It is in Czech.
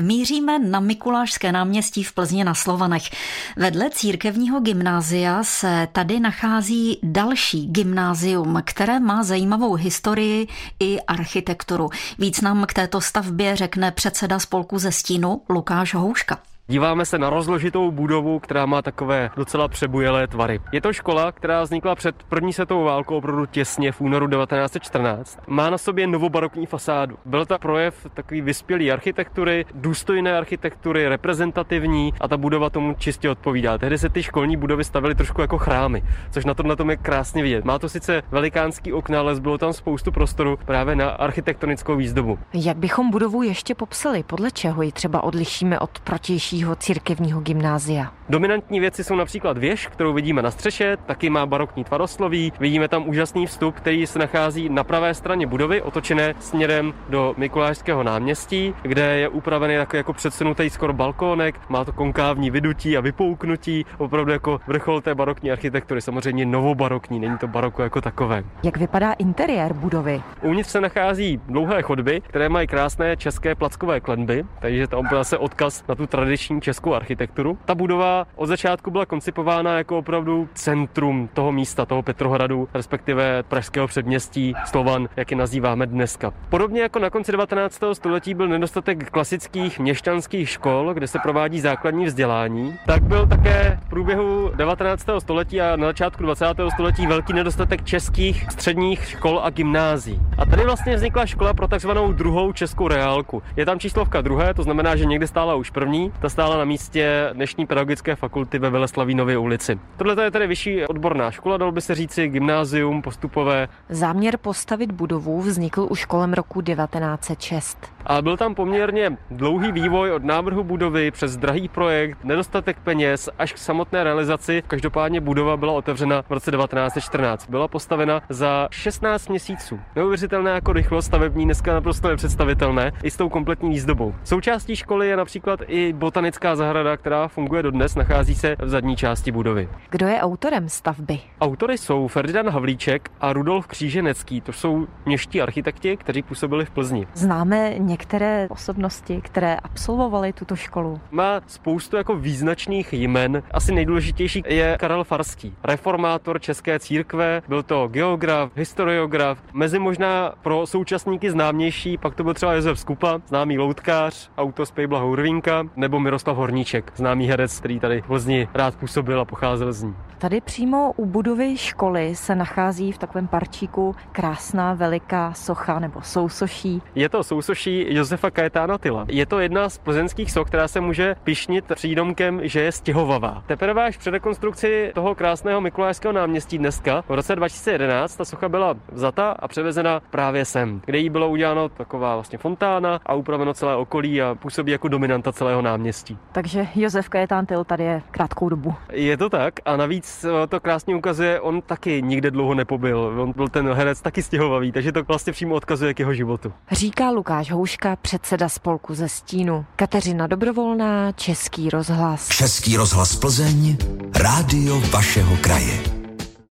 Míříme na Mikulášské náměstí v Plzně na Slovanech. Vedle církevního gymnázia se tady nachází další gymnázium, které má zajímavou historii i architekturu. Víc nám k této stavbě řekne předseda spolku ze stínu Lukáš Houška. Díváme se na rozložitou budovu, která má takové docela přebujelé tvary. Je to škola, která vznikla před první světovou válkou opravdu těsně v únoru 1914. Má na sobě novobarokní fasádu. Byl to projev takový vyspělý architektury, důstojné architektury, reprezentativní a ta budova tomu čistě odpovídá. Tehdy se ty školní budovy stavily trošku jako chrámy, což na tom na tom je krásně vidět. Má to sice velikánský okna, ale bylo tam spoustu prostoru právě na architektonickou výzdobu. Jak bychom budovu ještě popsali? Podle čeho ji třeba odlišíme od protější Nejvyššího církevního gymnázia. Dominantní věci jsou například věž, kterou vidíme na střeše, taky má barokní tvarosloví. Vidíme tam úžasný vstup, který se nachází na pravé straně budovy, otočené směrem do Mikulášského náměstí, kde je upravený takový jako předsunutý skoro balkónek, má to konkávní vydutí a vypouknutí, opravdu jako vrchol té barokní architektury, samozřejmě novobarokní, není to baroko jako takové. Jak vypadá interiér budovy? Uvnitř se nachází dlouhé chodby, které mají krásné české plackové klenby, takže tam byl zase odkaz na tu tradiční tradiční českou architekturu. Ta budova od začátku byla koncipována jako opravdu centrum toho místa, toho Petrohradu, respektive pražského předměstí Slovan, jak je nazýváme dneska. Podobně jako na konci 19. století byl nedostatek klasických měšťanských škol, kde se provádí základní vzdělání, tak byl také v průběhu 19. století a na začátku 20. století velký nedostatek českých středních škol a gymnází. A tady vlastně vznikla škola pro takzvanou druhou českou reálku. Je tam číslovka druhé, to znamená, že někde stála už první. Ta stála na místě dnešní pedagogické fakulty ve Veleslavínově ulici. Tohle je tedy vyšší odborná škola, dalo by se říci gymnázium postupové. Záměr postavit budovu vznikl už kolem roku 1906. A byl tam poměrně dlouhý vývoj od návrhu budovy přes drahý projekt, nedostatek peněz až k samotné realizaci. Každopádně budova byla otevřena v roce 1914. Byla postavena za 16 měsíců. Neuvěřitelné jako rychlost stavební dneska naprosto nepředstavitelné i s tou kompletní výzdobou. Součástí školy je například i botanická botanická zahrada, která funguje dodnes, nachází se v zadní části budovy. Kdo je autorem stavby? Autory jsou Ferdinand Havlíček a Rudolf Kříženecký. To jsou měští architekti, kteří působili v Plzni. Známe některé osobnosti, které absolvovaly tuto školu. Má spoustu jako význačných jmen. Asi nejdůležitější je Karel Farský, reformátor české církve, byl to geograf, historiograf, mezi možná pro současníky známější, pak to byl třeba Josef Skupa, známý loutkář, autor z Pejbla nebo Miroslav Horníček, známý herec, který tady v Plzni rád působil a pocházel z ní. Tady přímo u budovy školy se nachází v takovém parčíku krásná veliká socha nebo sousoší. Je to sousoší Josefa Kajetána Tyla. Je to jedna z plzeňských soch, která se může pišnit přídomkem, že je stěhovavá. Teprve až při rekonstrukci toho krásného Mikulášského náměstí dneska, v roce 2011, ta socha byla vzata a převezena právě sem, kde jí bylo uděláno taková vlastně fontána a upraveno celé okolí a působí jako dominanta celého náměstí. Takže Josef Kajetán Tyl tady je krátkou dobu. Je to tak a navíc Eh, to krásně ukazuje, on taky nikde dlouho nepobyl. On byl ten herec taky stěhovavý, takže to vlastně přímo odkazuje k jeho životu. Říká Lukáš Houška, předseda spolku ze Stínu. Kateřina Dobrovolná, Český rozhlas. Český rozhlas Plzeň, rádio vašeho kraje.